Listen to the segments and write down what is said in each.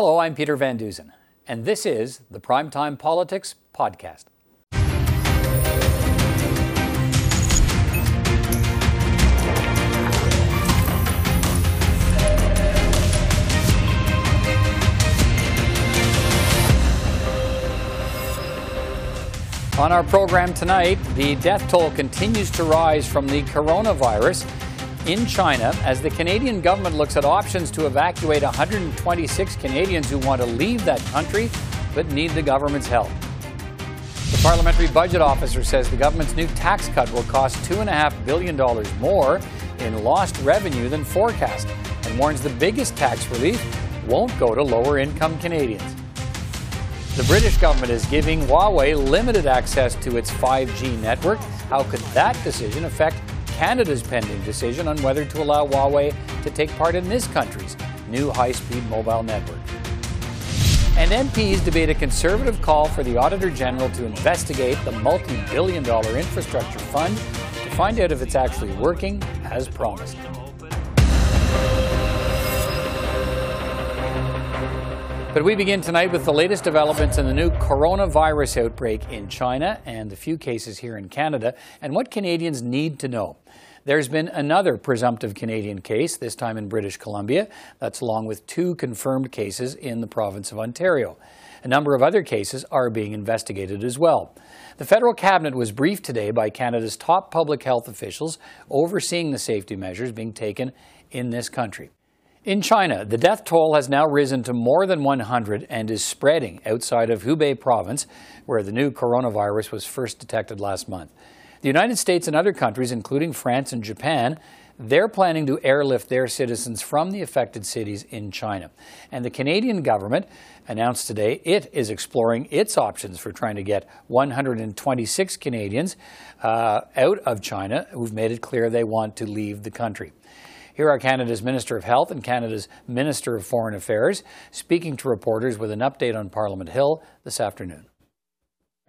Hello, I'm Peter Van Dusen, and this is the Primetime Politics Podcast. On our program tonight, the death toll continues to rise from the coronavirus in China as the Canadian government looks at options to evacuate 126 Canadians who want to leave that country but need the government's help. The parliamentary budget officer says the government's new tax cut will cost $2.5 billion more in lost revenue than forecast and warns the biggest tax relief won't go to lower income Canadians. The British government is giving Huawei limited access to its 5G network. How could that decision affect Canada's pending decision on whether to allow Huawei to take part in this country's new high speed mobile network? And MPs debate a conservative call for the Auditor General to investigate the multi billion dollar infrastructure fund to find out if it's actually working as promised. But we begin tonight with the latest developments in the new coronavirus outbreak in China and the few cases here in Canada and what Canadians need to know. There's been another presumptive Canadian case, this time in British Columbia. That's along with two confirmed cases in the province of Ontario. A number of other cases are being investigated as well. The federal cabinet was briefed today by Canada's top public health officials overseeing the safety measures being taken in this country. In China, the death toll has now risen to more than 100 and is spreading outside of Hubei province, where the new coronavirus was first detected last month. The United States and other countries, including France and Japan, they're planning to airlift their citizens from the affected cities in China. And the Canadian government announced today it is exploring its options for trying to get 126 Canadians uh, out of China who've made it clear they want to leave the country. Here are Canada's Minister of Health and Canada's Minister of Foreign Affairs speaking to reporters with an update on Parliament Hill this afternoon.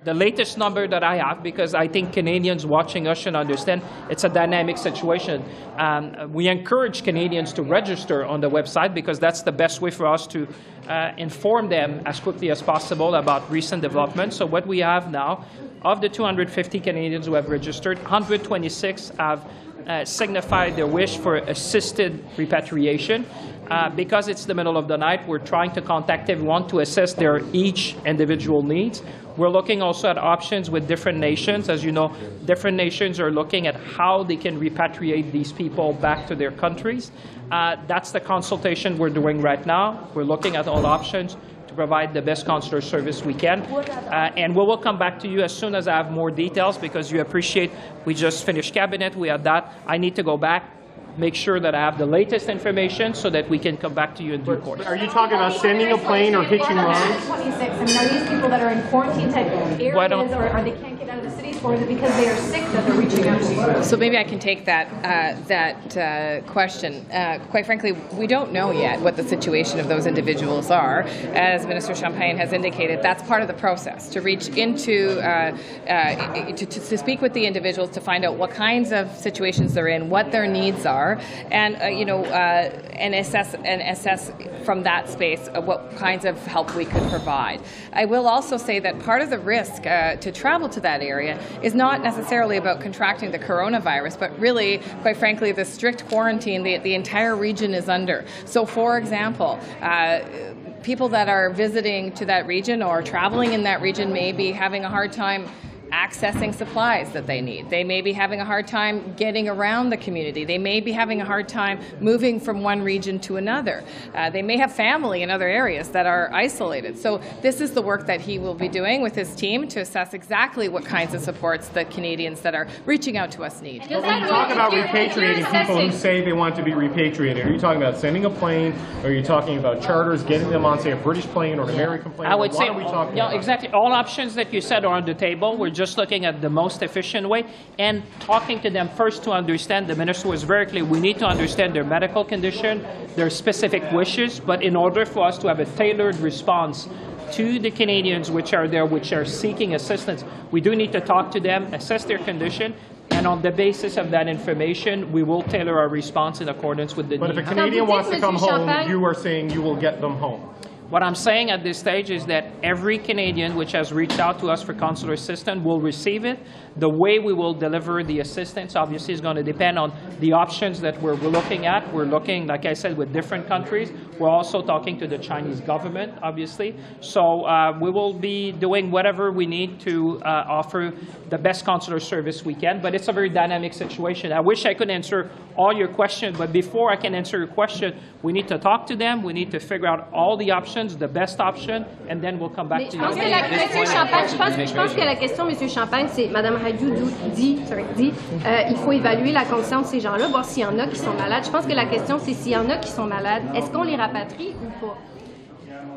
The latest number that I have, because I think Canadians watching us should understand it's a dynamic situation. Um, we encourage Canadians to register on the website because that's the best way for us to uh, inform them as quickly as possible about recent developments. So, what we have now, of the 250 Canadians who have registered, 126 have uh, signify their wish for assisted repatriation. Uh, because it's the middle of the night, we're trying to contact everyone to assess their each individual needs. We're looking also at options with different nations. As you know, different nations are looking at how they can repatriate these people back to their countries. Uh, that's the consultation we're doing right now. We're looking at all options to provide the best consular service we can. Uh, and we will come back to you as soon as I have more details because you appreciate we just finished cabinet, we had that. I need to go back, make sure that I have the latest information so that we can come back to you in due course. Are you talking about sending a plane or hitching rides? 26. I mean, are these people that are in quarantine type areas, or are they can't get out of the cities, or is it because they are sick that they're reaching out to you? So maybe I can take that uh, that uh, question. Uh, quite frankly, we don't know yet what the situation of those individuals are. As Minister Champagne has indicated, that's part of the process to reach into uh, uh, to, to, speak with the individuals to find out what kinds of situations they're in, what their needs are, and uh, you know, and assess and assess from that space what kinds of help we could provide. I will also say that part of the risk to travel to that area is not necessarily about contracting the coronavirus, but really, quite frankly, the strict quarantine the, the entire region is under. So, for example, uh, people that are visiting to that region or traveling in that region may be having a hard time accessing supplies that they need. They may be having a hard time getting around the community. They may be having a hard time moving from one region to another. Uh, they may have family in other areas that are isolated. So, this is the work that he will be doing with his team to assess exactly what kinds of supports the Canadians that are reaching out to us need. But when you talk about repatriating people who say they want to be repatriated, are you talking about sending a plane? Or are you talking about charters, getting them on, say, a British plane or an American plane? I would what say, are we talking yeah, about? exactly. All options that you said are on the table. We're just looking at the most efficient way and talking to them first to understand. The minister was very clear. We need to understand their medical condition, their specific wishes, but in order for us to have a tailored response to the Canadians which are there, which are seeking assistance, we do need to talk to them, assess their condition, and on the basis of that information, we will tailor our response in accordance with the But if a Canadian wants to come Mr. home, you are saying you will get them home. What I'm saying at this stage is that every Canadian which has reached out to us for consular assistance will receive it. The way we will deliver the assistance obviously is going to depend on the options that we're looking at. We're looking, like I said, with different countries. We're also talking to the Chinese government, obviously. So uh, we will be doing whatever we need to uh, offer the best consular service we can. But it's a very dynamic situation. I wish I could answer all your questions, but before I can answer your question, we need to talk to them. We need to figure out all the options, the best option, and then we'll come back Mais to je pense you. que la question, Champagne, je pense, je pense que la question, M. Champagne, c'est Mme Hajdu dit, dit euh, il faut évaluer la condition de ces gens-là, voir s'il y en a qui sont malades. Je pense que la question, c'est s'il y en a qui sont malades, est-ce qu'on les rapatrie ou pas?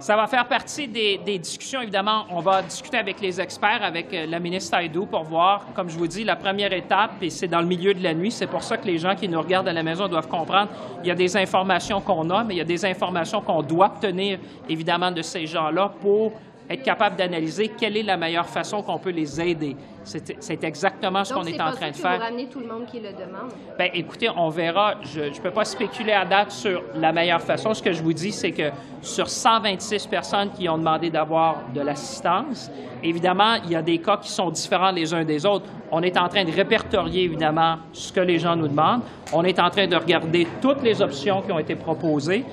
Ça va faire partie des, discussions. Évidemment, on va discuter avec les experts, avec euh, la ministre Haïdou pour voir, comme je vous dis, la première étape, et c'est dans le milieu de la nuit. C'est pour ça que les gens qui nous regardent à la maison doivent comprendre. Il y a des informations qu'on a, mais il y a des informations qu'on doit obtenir, évidemment, de ces gens-là pour être capable d'analyser quelle est la meilleure façon qu'on peut les aider. C'est exactement ce qu'on est en train de faire. vous ramenez tout le monde qui le demande? Bien, écoutez, on verra. Je ne peux pas spéculer à date sur la meilleure façon. Ce que je vous dis, c'est que sur 126 personnes qui ont demandé d'avoir de l'assistance, évidemment, il y a des cas qui sont différents les uns des autres. On est en train de répertorier, évidemment, ce que les gens nous demandent. On est en train de regarder toutes les options qui ont été proposées,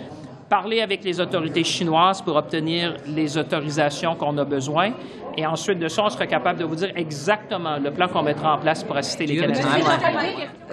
parler avec les autorités chinoises pour obtenir les autorisations qu'on a besoin. Et ensuite de ça, on sera capable de vous dire exactement le plan qu'on mettra en place pour assister les Canadiens.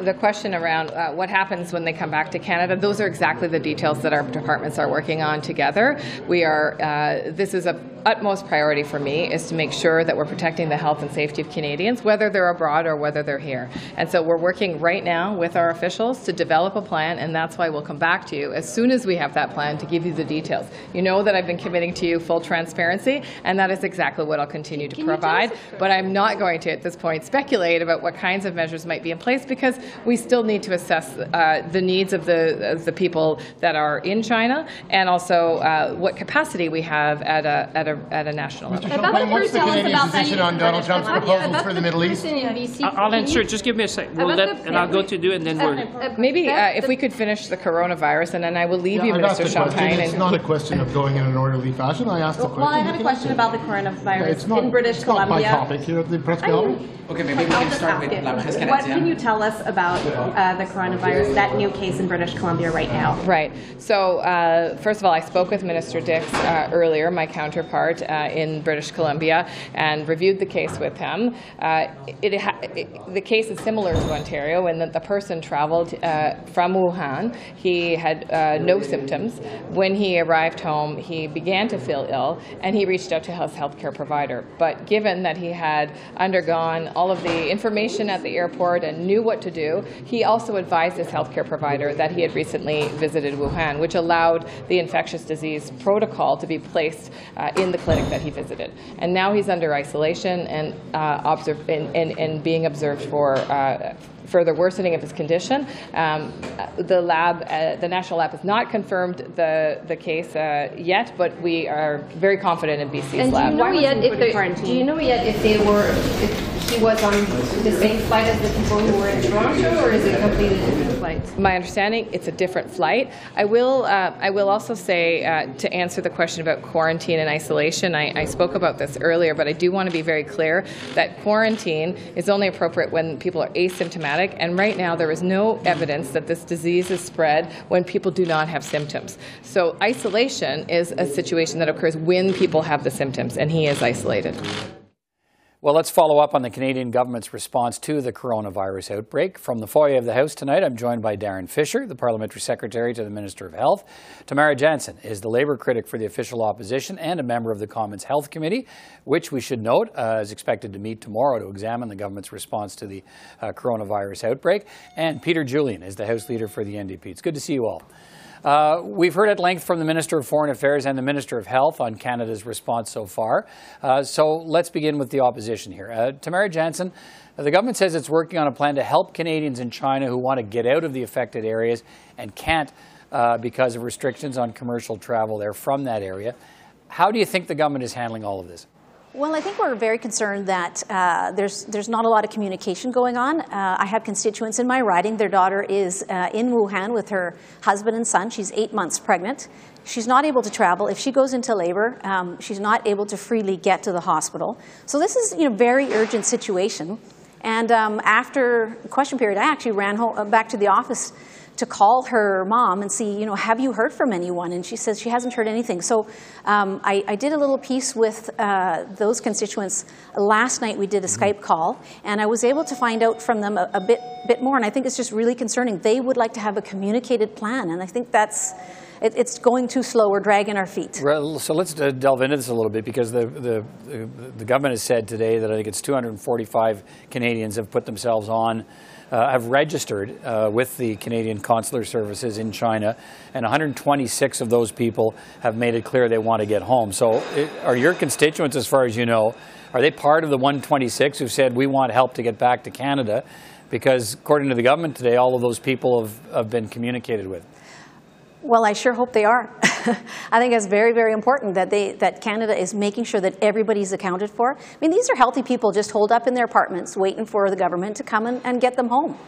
The question around uh, what happens when they come back to Canada, those are exactly the details that our departments are working on together. We are, uh, this is a utmost priority for me is to make sure that we're protecting the health and safety of Canadians, whether they're abroad or whether they're here. And so we're working right now with our officials to develop a plan, and that's why we'll come back to you as soon as we have that plan to give you the details. You know that I've been committing to you full transparency, and that is exactly what I'll continue to Can provide. But I'm not going to, at this point, speculate about what kinds of measures might be in place because we still need to assess uh, the needs of the, of the people that are in China and also uh, what capacity we have at a, at a, at a national level. Mr. About Champagne, what's the Canadian position on Donald Trump's About proposals for the Middle East? person in BC, I'll answer. you- Just give me a sec. We'll let, and I'll go to do, and then we're. Maybe uh, if we could finish the coronavirus, and then I will leave you, I've asked Minister a question. Champagne. It's not a question of going in an orderly fashion. I asked a question. Well, I You had a question about the It's coronavirus not, in British it's not my Columbia. topic here at the press gallery. Okay, maybe we can start with it. La Presse What can you tell us about uh, the coronavirus, that new case in British Columbia right now? Right. So, uh, first of all, I spoke with Minister Dix uh, earlier, my counterpart uh, in British Columbia, and reviewed the case with him. Uh, it, it, the case is similar to Ontario in that the person traveled uh, from Wuhan. He had uh, no symptoms. When he arrived home, he began to feel ill, and he reached out to his healthcare provider. But given that he had undergone all of the information at the airport and knew what to do, he also advised his healthcare provider that he had recently visited Wuhan, which allowed the infectious disease protocol to be placed uh, in the clinic that he visited. And now he's under isolation and, uh, and, and, and being observed for uh, further worsening of his condition. Um, the lab, uh, the national lab, has not confirmed the, the case uh, yet, but we are very confident in BC's And do you know Why yet if in do you know yet if they were, if he was on the same flight as the people who were in Toronto, or is it completely different flights? My understanding, it's a different flight. I will, uh, I will also say, uh, to answer the question about quarantine and isolation, I, I spoke about this earlier, but I do want to be very clear that quarantine is only appropriate when people are asymptomatic, and right now there is no evidence that this disease is spread when people do not have symptoms. So isolation is a situation that occurs when people have the symptoms, and he is isolated. Well, let's follow up on the Canadian government's response to the coronavirus outbreak. From the foyer of the House tonight, I'm joined by Darren Fisher, the Parliamentary Secretary to the Minister of Health. Tamara Jansen is the Labour critic for the official opposition and a member of the Commons Health Committee, which we should note uh, is expected to meet tomorrow to examine the government's response to the uh, coronavirus outbreak. And Peter Julian is the House Leader for the NDP. It's good to see you all. Uh, we've heard at length from the Minister of Foreign Affairs and the Minister of Health on Canada's response so far. Uh, so let's begin with the opposition here. Uh, Tamara Jansen, the government says it's working on a plan to help Canadians in China who want to get out of the affected areas and can't uh, because of restrictions on commercial travel there from that area. How do you think the government is handling all of this? Well, I think we're very concerned that uh, there's there's not a lot of communication going on. Uh, I have constituents in my riding. Their daughter is uh, in Wuhan with her husband and son. She's eight months pregnant. She's not able to travel. If she goes into labor, um, she's not able to freely get to the hospital. So this is you know very urgent situation. And um, after question period, I actually ran home, back to the office to call her mom and see, you know, have you heard from anyone? And she says she hasn't heard anything. So um, I, I, did a little piece with uh, those constituents. Last night we did a mm-hmm. Skype call, and I was able to find out from them a, a, bit, bit more. And I think it's just really concerning. They would like to have a communicated plan, and I think that's. It, it's going too slow. We're dragging our feet. So let's uh, delve into this a little bit because the, the, the government has said today that I think it's 245 Canadians have put themselves on uh, have registered uh, with the Canadian Consular Services in China, and 126 of those people have made it clear they want to get home. So, it, are your constituents, as far as you know, are they part of the 126 who said we want help to get back to Canada? Because according to the government today, all of those people have, have been communicated with. Well, I sure hope they are. I think it's very, very important that, they, that Canada is making sure that everybody's accounted for. I mean, these are healthy people just holed up in their apartments waiting for the government to come and, and get them home.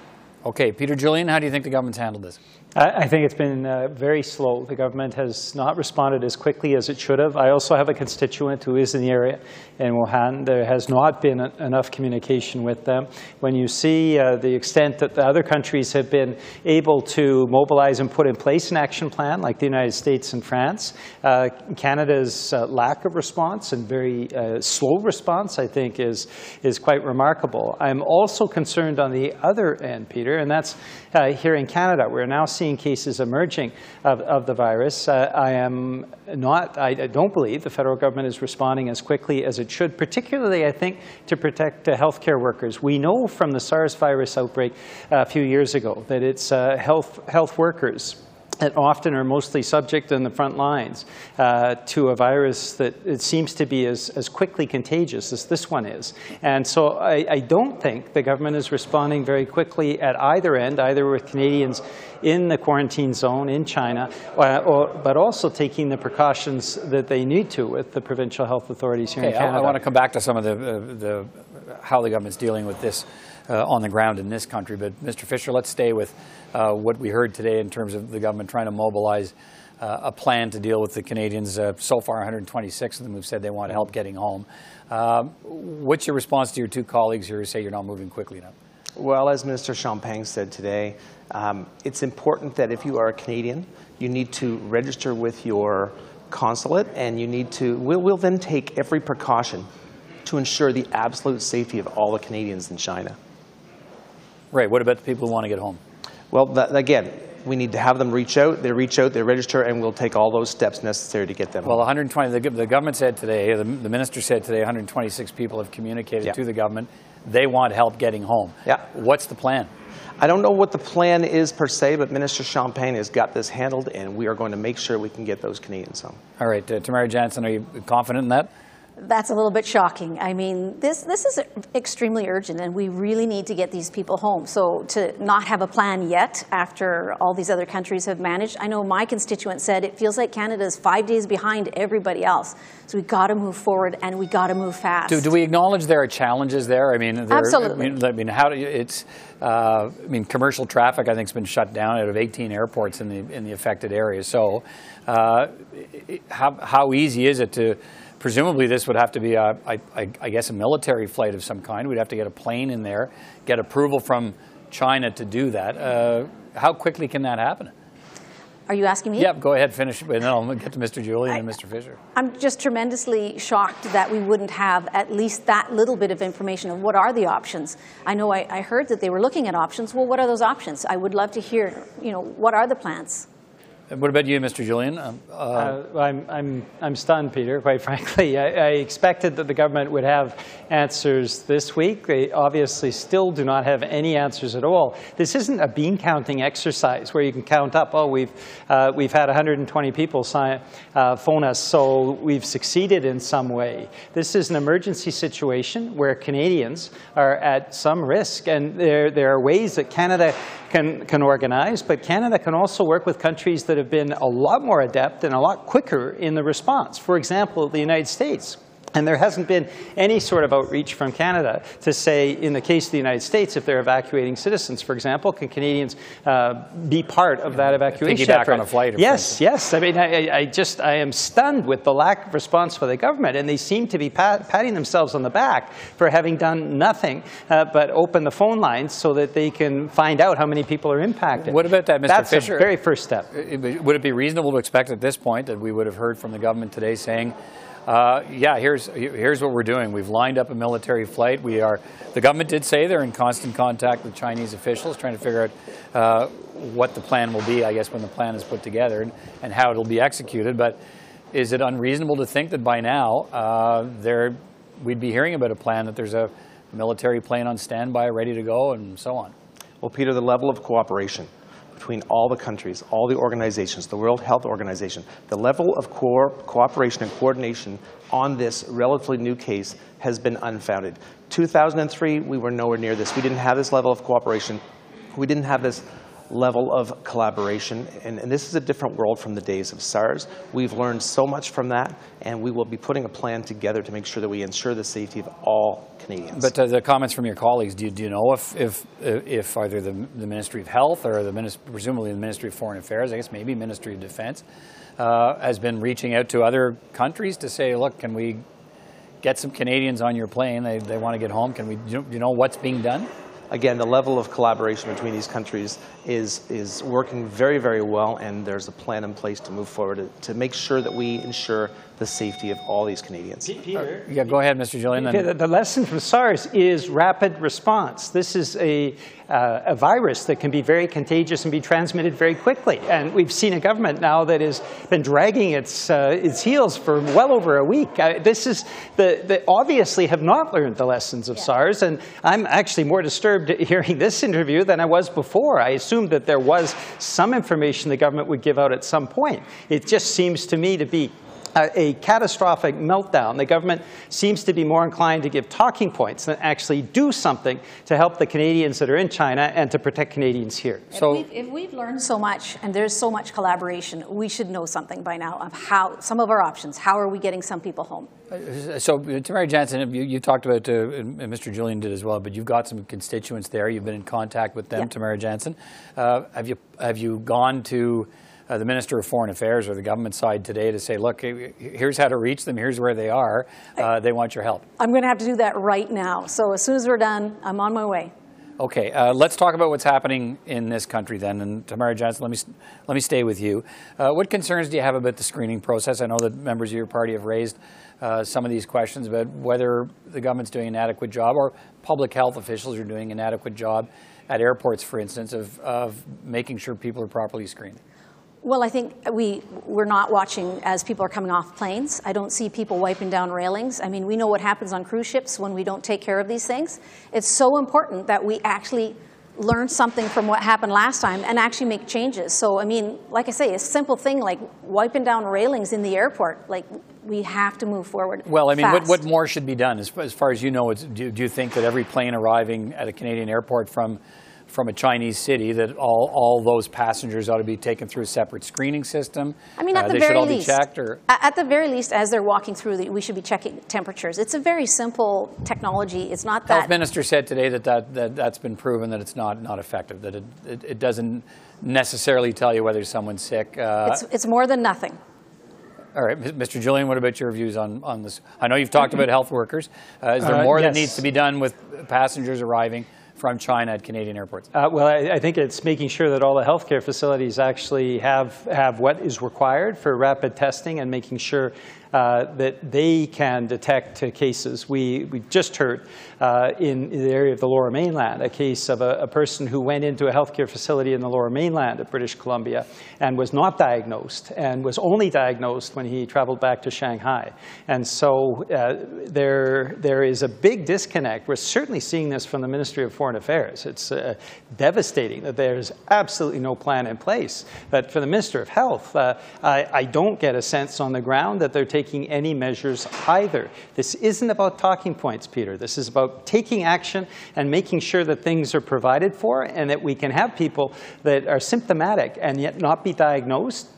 Okay, Peter Julian, how do you think the government's handled this? I think it's been uh, very slow. The government has not responded as quickly as it should have. I also have a constituent who is in the area in Wuhan. There has not been a, enough communication with them. When you see uh, the extent that the other countries have been able to mobilize and put in place an action plan, like the United States and France, uh, Canada's uh, lack of response and very uh, slow response, I think, is, is quite remarkable. I'm also concerned on the other end, Peter, and that's uh, here in Canada. We're now seeing cases emerging of, of the virus. Uh, I am not, I, I, don't believe the federal government is responding as quickly as it should, particularly, I think, to protect uh, healthcare workers. We know from the SARS virus outbreak uh, a few years ago that it's uh, health, health workers that often are mostly subject in the front lines uh, to a virus that it seems to be as, as quickly contagious as this one is. And so I, I don't think the government is responding very quickly at either end, either with Canadians in the quarantine zone in China, uh, or, but also taking the precautions that they need to with the provincial health authorities here okay, in Canada. I, I want to come back to some of the, uh, the how the government's dealing with this uh, on the ground in this country. But Mr. Fisher, let's stay with uh, what we heard today in terms of the government trying to mobilize uh, a plan to deal with the Canadians. Uh, so far, 126 of them have said they want help getting home. Um, what's your response to your two colleagues here who say you're not moving quickly enough? Well, as Minister Champagne said today, um, it's important that if you are a Canadian, you need to register with your consulate and you need to, we'll, we'll then take every precaution to ensure the absolute safety of all the Canadians in China. Right. What about the people who want to get home? Well, that, again, we need to have them reach out. They reach out, they register, and we'll take all those steps necessary to get them. Well, 120. The, the government said today, the, the, minister said today, 126 people have communicated yeah. to the government. They want help getting home. Yeah. What's the plan? I don't know what the plan is per se, but Minister Champagne has got this handled, and we are going to make sure we can get those Canadians home. All right, uh, Tamara Jansen, are you confident in that? That's a little bit shocking. I mean, this, this is extremely urgent, and we really need to get these people home. So to not have a plan yet after all these other countries have managed, I know my constituent said it feels like Canada is five days behind everybody else. So we've got to move forward, and we got to move fast. Do, do we acknowledge there are challenges there? I mean, there, absolutely. I mean, I mean, how do you, it's? Uh, I mean, commercial traffic I think has been shut down out of 18 airports in the in the affected areas. So, uh, how how easy is it to presumably this would have to be, a, I, I, I guess, a military flight of some kind. We'd have to get a plane in there, get approval from China to do that. Uh, how quickly can that happen? Are you asking me? Yeah, go ahead, finish, and then I'll get to Mr. Julian I, and Mr. Fisher. I'm just tremendously shocked that we wouldn't have at least that little bit of information of what are the options. I know I, I heard that they were looking at options. Well, what are those options? I would love to hear, you know, what are the plans? What about you, Mr. Julian? Um, uh, uh, I'm, I'm, I'm stunned, Peter, quite frankly. I, I, expected that the government would have answers this week. They obviously still do not have any answers at all. This isn't a bean counting exercise where you can count up, oh, we've, uh, we've had 120 people sign, uh, phone us, so we've succeeded in some way. This is an emergency situation where Canadians are at some risk, and there, there are ways that Canada can, can organize, but Canada can also work with countries that have been a lot more adept and a lot quicker in the response. For example, the United States And there hasn't been any sort of outreach from Canada to say, in the case of the United States, if they're evacuating citizens, for example, can Canadians uh, be part of that evacuation Piggyback effort? on a flight. Yes, yes. I mean, I, I, just, I am stunned with the lack of response by the government, and they seem to be pat, patting themselves on the back for having done nothing uh, but open the phone lines so that they can find out how many people are impacted. What about that, Mr. That's Fisher? the very first step. Would it be reasonable to expect at this point that we would have heard from the government today saying, uh, yeah, here's here's what we're doing. We've lined up a military flight. We are. The government did say they're in constant contact with Chinese officials, trying to figure out uh, what the plan will be. I guess when the plan is put together and, and how it'll be executed. But is it unreasonable to think that by now uh, there we'd be hearing about a plan that there's a military plane on standby, ready to go, and so on? Well, Peter, the level of cooperation between all the countries, all the organizations, the World Health Organization, the level of co cooperation and coordination on this relatively new case has been unfounded. 2003, we were nowhere near this. We didn't have this level of cooperation. We didn't have this level of collaboration. And, and, this is a different world from the days of SARS. We've learned so much from that, and we will be putting a plan together to make sure that we ensure the safety of all Canadians. But uh, the comments from your colleagues, do you, do you know if, if, if either the, the Ministry of Health or the Ministry, presumably the Ministry of Foreign Affairs, I guess maybe Ministry of Defense, uh, has been reaching out to other countries to say, look, can we get some Canadians on your plane? They, they want to get home. Can we, do you know what's being done? Again, the level of collaboration between these countries is, is working very, very well, and there's a plan in place to move forward to, to make sure that we ensure the safety of all these Canadians. Peter? Uh, yeah, go ahead, Mr. Julian. The, the, lesson from SARS is rapid response. This is a, uh, a virus that can be very contagious and be transmitted very quickly. And we've seen a government now that has been dragging its, uh, its heels for well over a week. Uh, this is, the, the, obviously have not learned the lessons of yeah. SARS, and I'm actually more disturbed hearing this interview than I was before. I assumed that there was some information the government would give out at some point. It just seems to me to be a catastrophic meltdown. The government seems to be more inclined to give talking points than actually do something to help the Canadians that are in China and to protect Canadians here. So, if we've, if we've learned so much and there's so much collaboration, we should know something by now of how some of our options. How are we getting some people home? Uh, so, uh, Tamara Jansen, you, you talked about, uh, and Mr. Julian did as well, but you've got some constituents there. You've been in contact with them, yeah. Tamara Jansen. Uh, have you have you gone to the Minister of Foreign Affairs or the government side today to say, look, here's how to reach them, here's where they are, uh, they want your help? I'm going to have to do that right now. So as soon as we're done, I'm on my way. Okay, uh, let's talk about what's happening in this country then. And Tamara Jansen, let me let me stay with you. Uh, what concerns do you have about the screening process? I know that members of your party have raised uh, some of these questions about whether the government's doing an adequate job or public health officials are doing an adequate job at airports, for instance, of, of making sure people are properly screened. Well, I think we, we're not watching as people are coming off planes. I don't see people wiping down railings. I mean, we know what happens on cruise ships when we don't take care of these things. It's so important that we actually learn something from what happened last time and actually make changes. So, I mean, like I say, a simple thing like wiping down railings in the airport, like we have to move forward. Well, I mean, what, what, more should be done? As, as far as you know, do, do you think that every plane arriving at a Canadian airport from from a Chinese city that all, all those passengers ought to be taken through a separate screening system? I mean, at uh, the they very should all least, be checked, or at the very least, as they're walking through, the, we should be checking temperatures. It's a very simple technology. It's not that. Health minister said today that, that, that that's been proven that it's not not effective. That it, it, it doesn't necessarily tell you whether someone's sick. Uh, it's, it's more than nothing. All right, Mr. Julian, what about your views on, on this? I know you've talked about health workers. Uh, is there uh, more yes. that needs to be done with passengers arriving from China at Canadian airports? Uh, well, I, I, think it's making sure that all the healthcare facilities actually have, have what is required for rapid testing and making sure uh, that they can detect cases. We, we just heard uh, in, in, the area of the lower mainland a case of a, a, person who went into a healthcare facility in the lower mainland of British Columbia and was not diagnosed and was only diagnosed when he traveled back to Shanghai. And so uh, there, there is a big disconnect. We're certainly seeing this from the Ministry of Foreign Affairs. It's uh, devastating that there's absolutely no plan in place. But for the Minister of Health, I, I don't get a sense on the ground that they're taking any measures either. This isn't about talking points, Peter. This is about taking action and making sure that things are provided for and that we can have people that are symptomatic and yet not be diagnosed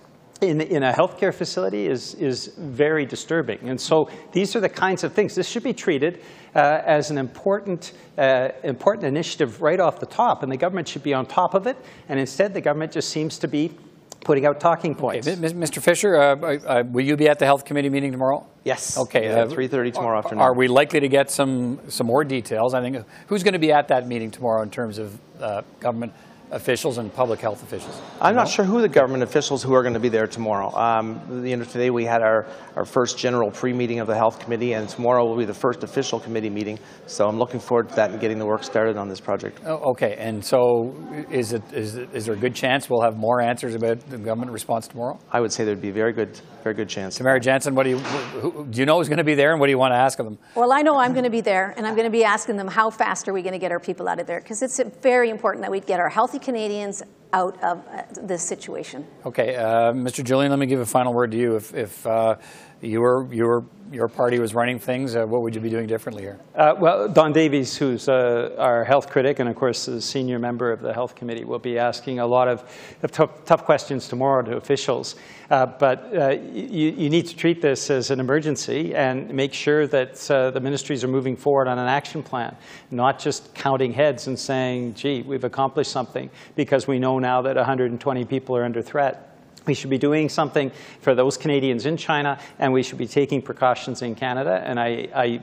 in, in a healthcare facility is, is very disturbing. And so these are the kinds of things. This should be treated uh, as an important, uh, important initiative right off the top, and the government should be on top of it. And instead, the government just seems to be putting out talking points. Okay. Mr. Fisher, uh, uh, will you be at the health committee meeting tomorrow? Yes. Okay. Yeah, 3:30 tomorrow are, afternoon. Are we likely to get some some more details? I think who's going to be at that meeting tomorrow in terms of uh, government officials and public health officials? I'm not sure who the government officials who are going to be there tomorrow. Um, the, today we had our, our first general pre-meeting of the health committee, and tomorrow will be the first official committee meeting. So I'm looking forward to that and getting the work started on this project. Oh, okay, and so is it is it, is there a good chance we'll have more answers about the government response tomorrow? I would say there'd be a very good, very good chance. Tamara Jansen, what do you who, do you know who's going to be there, and what do you want to ask of them? Well, I know I'm going to be there, and I'm going to be asking them how fast are we going to get our people out of there because it's very important that we get our healthy Canadians out of uh, this situation. Okay, uh, Mr. Julian, let me give a final word to you. If, if uh, you were, you were, your party was running things, uh, what would you be doing differently here? Uh, well, Don Davies, who's uh, our health critic and, of course, the senior member of the health committee, will be asking a lot of, of tough, tough, questions tomorrow to officials. Uh, but uh, you, you, need to treat this as an emergency and make sure that uh, the ministries are moving forward on an action plan, not just counting heads and saying, gee, we've accomplished something because we know now that 120 people are under threat. We should be doing something for those Canadians in China, and we should be taking precautions in Canada. And I, I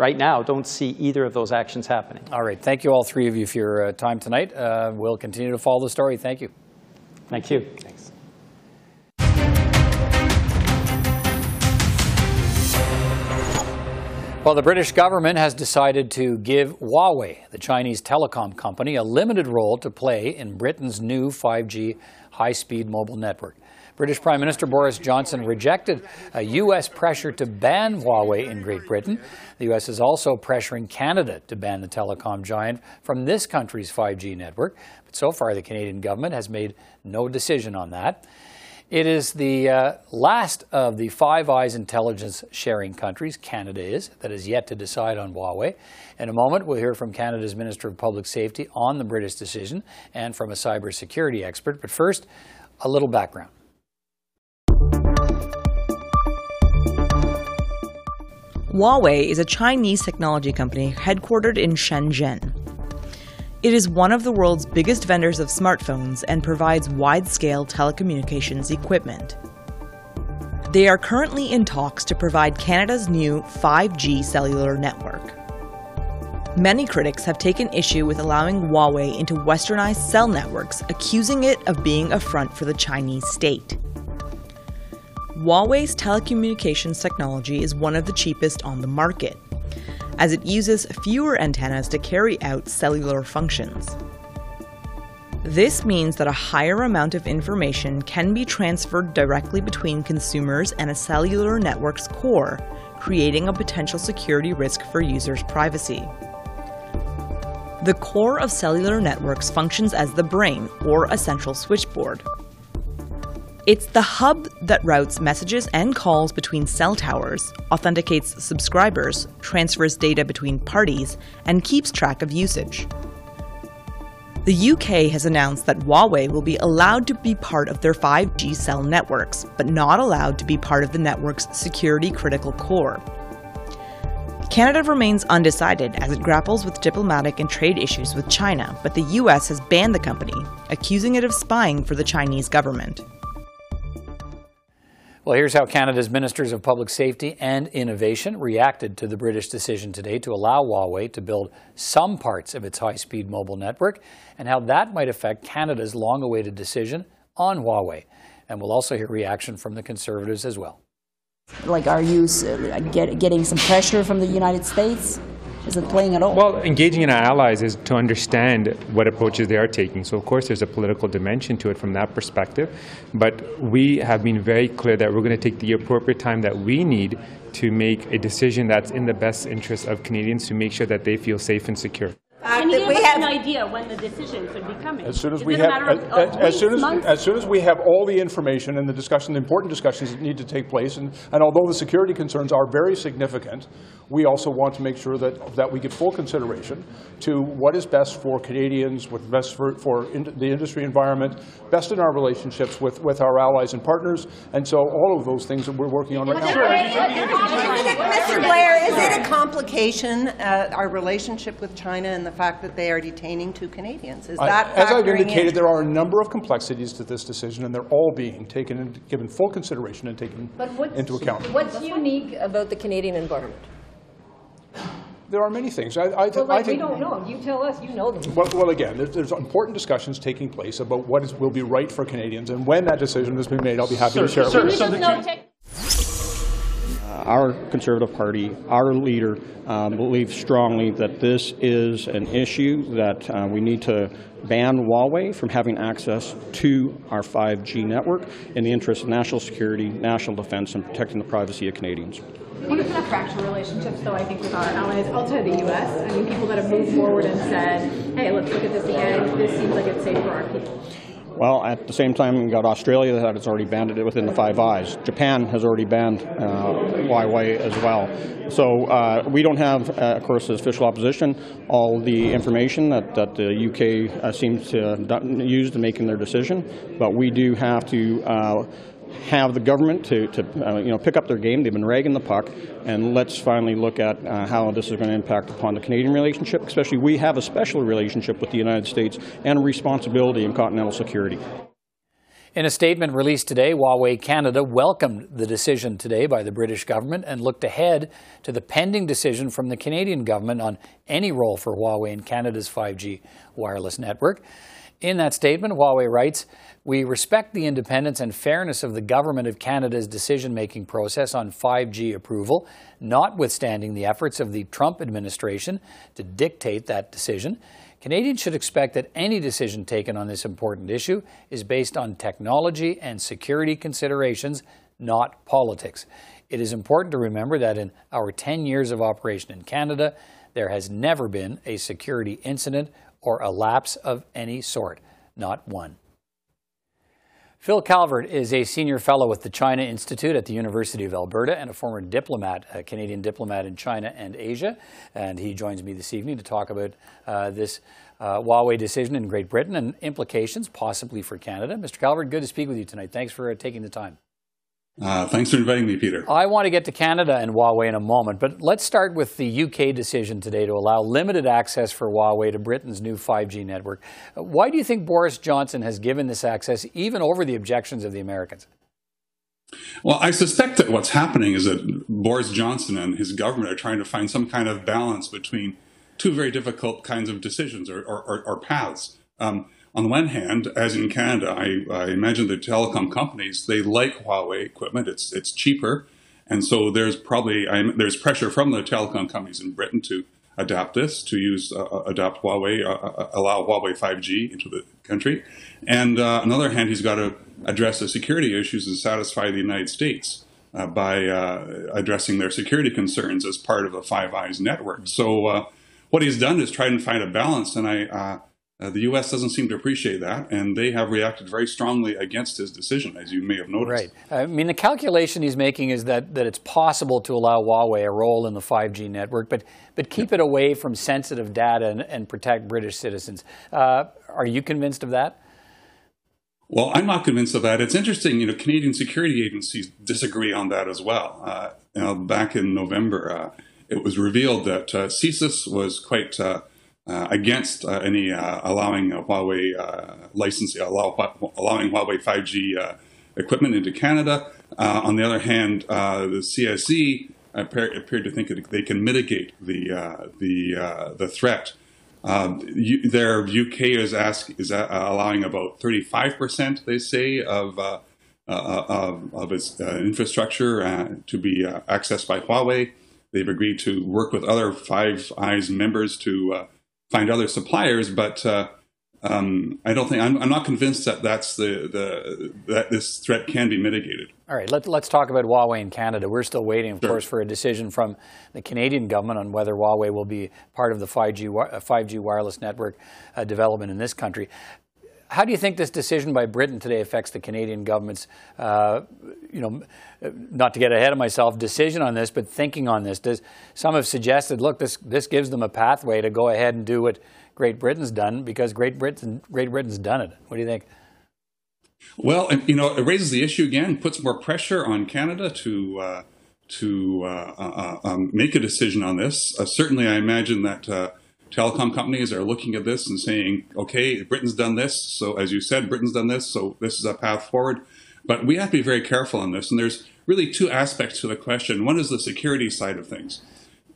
right now, don't see either of those actions happening. All right. Thank you, all three of you, for your uh, time tonight. Uh, we'll continue to follow the story. Thank you. Thank you. Thanks. Well, the British government has decided to give Huawei, the Chinese telecom company, a limited role to play in Britain's new 5G high-speed mobile network. British Prime Minister Boris Johnson rejected a U.S. pressure to ban Huawei in Great Britain. The U.S. is also pressuring Canada to ban the telecom giant from this country's 5G network. But so far, the Canadian government has made no decision on that. It is the uh, last of the Five Eyes intelligence sharing countries, Canada is, that is yet to decide on Huawei. In a moment, we'll hear from Canada's Minister of Public Safety on the British decision and from a cybersecurity expert. But first, a little background. Huawei is a Chinese technology company headquartered in Shenzhen. It is one of the world's biggest vendors of smartphones and provides wide-scale telecommunications equipment. They are currently in talks to provide Canada's new 5G cellular network. Many critics have taken issue with allowing Huawei into westernized cell networks, accusing it of being a front for the Chinese state. Huawei's telecommunications technology is one of the cheapest on the market as it uses fewer antennas to carry out cellular functions. This means that a higher amount of information can be transferred directly between consumers and a cellular network's core, creating a potential security risk for users' privacy. The core of cellular networks functions as the brain, or a central switchboard. It's the hub that routes messages and calls between cell towers, authenticates subscribers, transfers data between parties, and keeps track of usage. The UK has announced that Huawei will be allowed to be part of their 5G cell networks, but not allowed to be part of the network's security critical core. Canada remains undecided as it grapples with diplomatic and trade issues with China, but the US has banned the company, accusing it of spying for the Chinese government. Well, here's how Canada's Ministers of Public Safety and Innovation reacted to the British decision today to allow Huawei to build some parts of its high-speed mobile network and how that might affect Canada's long-awaited decision on Huawei. And we'll also hear reaction from the Conservatives as well. Like, are you uh, get, getting some pressure from the United States? is it playing at all? Well, engaging in our allies is to understand what approaches they are taking. So, of course, there's a political dimension to it from that perspective. But we have been very clear that we're going to take the appropriate time that we need to make a decision that's in the best interest of Canadians to make sure that they feel safe and secure. Can you give us an idea when the decision could be coming? As soon as Is we have, matter of- as, as soon as, months? as soon as we have all the information and the discussion, the important discussions that need to take place, and, and although the security concerns are very significant, we also want to make sure that, that we give full consideration to what is best for Canadians, what's best for, for in, the industry environment, best in our relationships with, with our allies and partners, and so all of those things that we're working on right now. Mr. Blair, is it a complication, uh, our relationship with China and the fact that they are detaining two Canadians? Is I- that As I've indicated, in? there are a number of complexities to this decision, and they're all being taken and given full consideration and taken into account. what's unique about the Canadian environment? There are many things. I, I, Well, th- I like, we don't know. You tell us, you know them. Well, well, again, there's, there's important discussions taking place about what is, will be right for Canadians, and when that decision has been made, I'll be happy to share it with you. Uh, Our Conservative Party, our leader, uh, believes strongly that this is an issue that uh, we need to ban Huawei from having access to our 5G network in the interest of national security, national defense, and protecting the privacy of Canadians. We have a fractured relationships, though, I think, with our allies outside the U.S. I mean, people that have moved forward and said, hey, let's look at this again. This seems like it's safe for our people. Well, at the same time, we've got Australia that has already banned it within the Five Eyes. Japan has already banned uh, Huawei as well. So uh, we don't have, uh, of course, as official opposition, all the information that, that the UK uh, seems to use to making their decision. But we do have to uh, have the government to, to uh, you know, pick up their game. They've been ragging the puck, and let's finally look at uh, how this is going to impact upon the Canadian relationship. Especially, we have a special relationship with the United States and responsibility in continental security. In a statement released today, Huawei Canada welcomed the decision today by the British government and looked ahead to the pending decision from the Canadian government on any role for Huawei in Canada's 5G wireless network. In that statement, Huawei writes, We respect the independence and fairness of the Government of Canada's decision making process on 5G approval, notwithstanding the efforts of the Trump administration to dictate that decision. Canadians should expect that any decision taken on this important issue is based on technology and security considerations, not politics. It is important to remember that in our 10 years of operation in Canada, there has never been a security incident or a lapse of any sort, not one. Phil Calvert is a senior fellow with the China Institute at the University of Alberta and a former diplomat, a Canadian diplomat in China and Asia. And he joins me this evening to talk about uh, this uh, Huawei decision in Great Britain and implications possibly for Canada. Mr. Calvert, good to speak with you tonight. Thanks for uh, taking the time. Uh, thanks for inviting me, Peter. I want to get to Canada and Huawei in a moment, but let's start with the UK decision today to allow limited access for Huawei to Britain's new 5G network. Why do you think Boris Johnson has given this access, even over the objections of the Americans? Well, I suspect that what's happening is that Boris Johnson and his government are trying to find some kind of balance between two very difficult kinds of decisions or, or, or, paths. Um, on the one hand, as in Canada, I, I imagine the telecom companies they like Huawei equipment. It's it's cheaper, and so there's probably I, there's pressure from the telecom companies in Britain to adapt this, to use uh, adapt Huawei, uh, allow Huawei 5G into the country. And uh, on the other hand, he's got to address the security issues and satisfy the United States uh, by uh, addressing their security concerns as part of the Five Eyes network. So uh, what he's done is try and find a balance, and I. Uh, the U.S. doesn't seem to appreciate that, and they have reacted very strongly against his decision, as you may have noticed. Right. I mean, the calculation he's making is that, that it's possible to allow Huawei a role in the 5G network, but, but keep it away from sensitive data and, and protect British citizens. Uh, are you convinced of that? Well, I'm not convinced of that. It's interesting, you know, Canadian security agencies disagree on that as well. Uh, you know, back in November, uh, it was revealed that uh, CSIS was quite uh, Uh, against uh, any uh, allowing uh, Huawei uh, licensing, allow, allowing Huawei 5G equipment into Canada. on the other hand, the CSE appeared, appeared to think that they can mitigate the the the threat. Um, you, their UK is ask is allowing about 35 percent, they say, of uh, uh, of its uh, infrastructure to be accessed by Huawei. They've agreed to work with other Five Eyes members to find other suppliers, but um, I don't think I'm, I'm, not convinced that that's the, the that this threat can be mitigated. All right, let, us talk about Huawei in Canada. We're still waiting, of sure. course, for a decision from the Canadian government on whether Huawei will be part of the 5G 5G wireless network uh, development in this country. How do you think this decision by Britain today affects the Canadian government's, uh, you know, not to get ahead of myself, decision on this, but thinking on this? Does some have suggested, look, this this gives them a pathway to go ahead and do what Great Britain's done because Great Britain Great Britain's done it. What do you think? Well, you know, it raises the issue again, puts more pressure on Canada to uh, to uh, uh, uh um, make a decision on this. Uh, certainly, I imagine that uh, telecom companies are looking at this and saying, "Okay, Britain's done this, so as you said, Britain's done this, so this is a path forward." But we have to be very careful on this, and there's really two aspects to the question. One is the security side of things,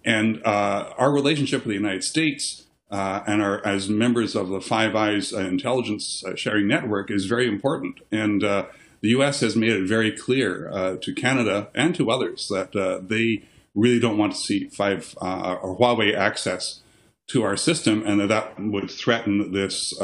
and our relationship with the United States uh, and our, as members of the Five Eyes uh, intelligence uh, sharing network is very important. And uh, the U.S. has made it very clear uh, to Canada and to others that uh, they really don't want to see five or Huawei access to our system, and that that would threaten this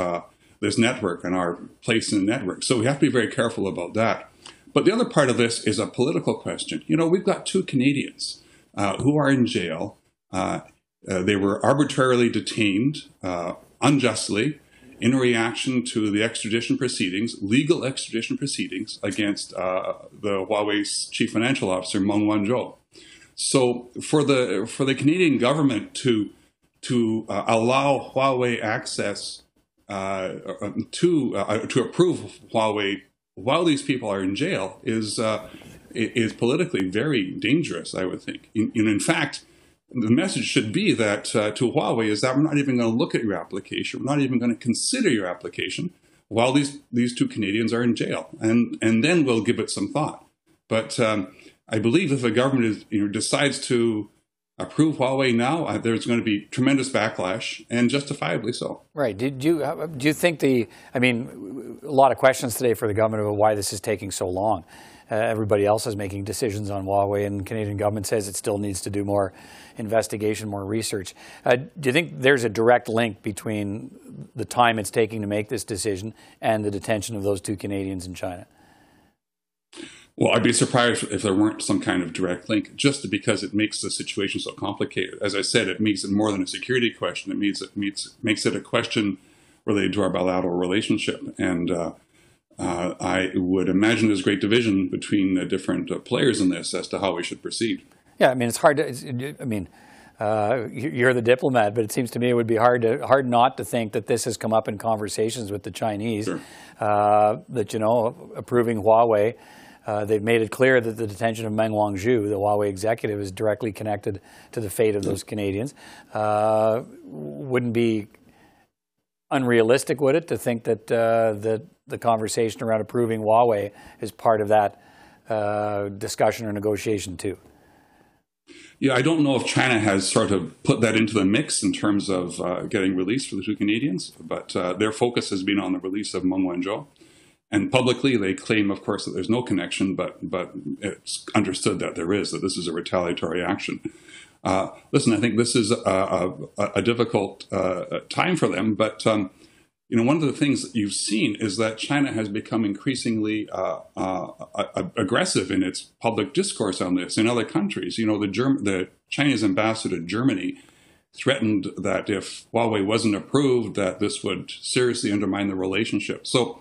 this network and our place in the network. So we have to be very careful about that. But the other part of this is a political question. You know, we've got two Canadians who are in jail. Uh, uh, they were arbitrarily detained uh, unjustly in reaction to the extradition proceedings, legal extradition proceedings against uh, the Huawei's chief financial officer, Meng Wanzhou. So for the for the Canadian government to to uh, allow Huawei access uh, to to approve Huawei while these people are in jail is is politically very dangerous. I would think. In, in fact the message should be that uh, to Huawei is that we're not even going to look at your application. We're not even going to consider your application while these these two Canadians are in jail, and and then we'll give it some thought. But um, I believe if the government is, you know, decides to approve Huawei now, uh, there's going to be tremendous backlash, and justifiably so. Right. Did you uh, do you think the? I mean, a lot of questions today for the government about why this is taking so long. Uh, everybody else is making decisions on Huawei, and the Canadian government says it still needs to do more investigation, more research. Uh, do you think there's a direct link between the time it's taking to make this decision and the detention of those two Canadians in China? Well, I'd be surprised if there weren't some kind of direct link, just because it makes the situation so complicated. As I said, it makes it more than a security question. It means it meets, makes it a question related to our bilateral relationship, and uh, uh, I would imagine there's great division between the different uh, players in this as to how we should proceed. Yeah, I mean, it's hard to, it's, I mean, uh, you're the diplomat, but it seems to me it would be hard to hard not to think that this has come up in conversations with the Chinese. Sure. Uh, that you know, approving Huawei, uh, they've made it clear that the detention of Meng Wanzhou, the Huawei executive, is directly connected to the fate of those Canadians. Uh, wouldn't be unrealistic, would it, to think that uh, that the conversation around approving Huawei is part of that uh, discussion or negotiation too? Yeah, I don't know if China has sort of put that into the mix in terms of uh, getting release for the two Canadians, but uh, their focus has been on the release of Meng Wanzhou. And publicly, they claim, of course, that there's no connection, but but it's understood that there is, that this is a retaliatory action. Uh, listen, I think this is a, a, a difficult uh, time for them, but um, you know, one of the things that you've seen is that China has become increasingly uh, uh, aggressive in its public discourse on this in other countries. You know, the, Germ- the Chinese ambassador to Germany threatened that if Huawei wasn't approved, that this would seriously undermine the relationship. So,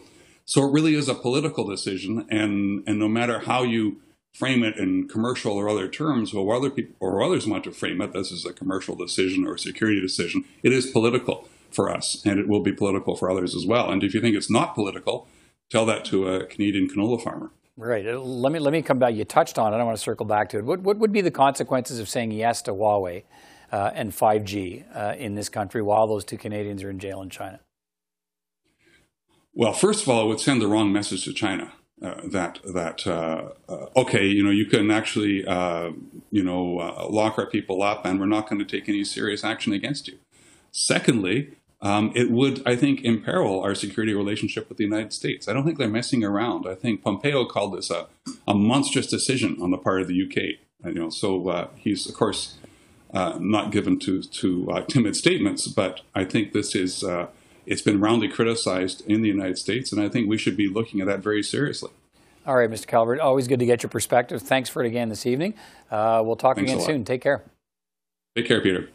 so it really is a political decision, and and no matter how you frame it in commercial or other terms, or other people or others want to frame it, this is a commercial decision or a security decision. It is political for us, and it will be political for others as well. And if you think it's not political, tell that to a Canadian canola farmer. Right. Uh, let me let me come back. You touched on it. I want to circle back to it. What, what would be the consequences of saying yes to Huawei uh, and 5G uh, in this country while those two Canadians are in jail in China? Well, first of all, it would send the wrong message to China. Uh, that that uh, uh, okay, you know, you can actually uh, you know uh, lock our people up, and we're not going to take any serious action against you. Secondly, um, it would, I think, imperil our security relationship with the United States. I don't think they're messing around. I think Pompeo called this a, a monstrous decision on the part of the UK. You know, so uh, he's, of course, not given to to timid statements, but I think this is uh, It's been roundly criticized in the United States, and I think we should be looking at that very seriously. All right, Mr. Calvert, always good to get your perspective. Thanks for it again this evening. Uh, we'll talk Thanks again soon. Take care. Take care, Peter.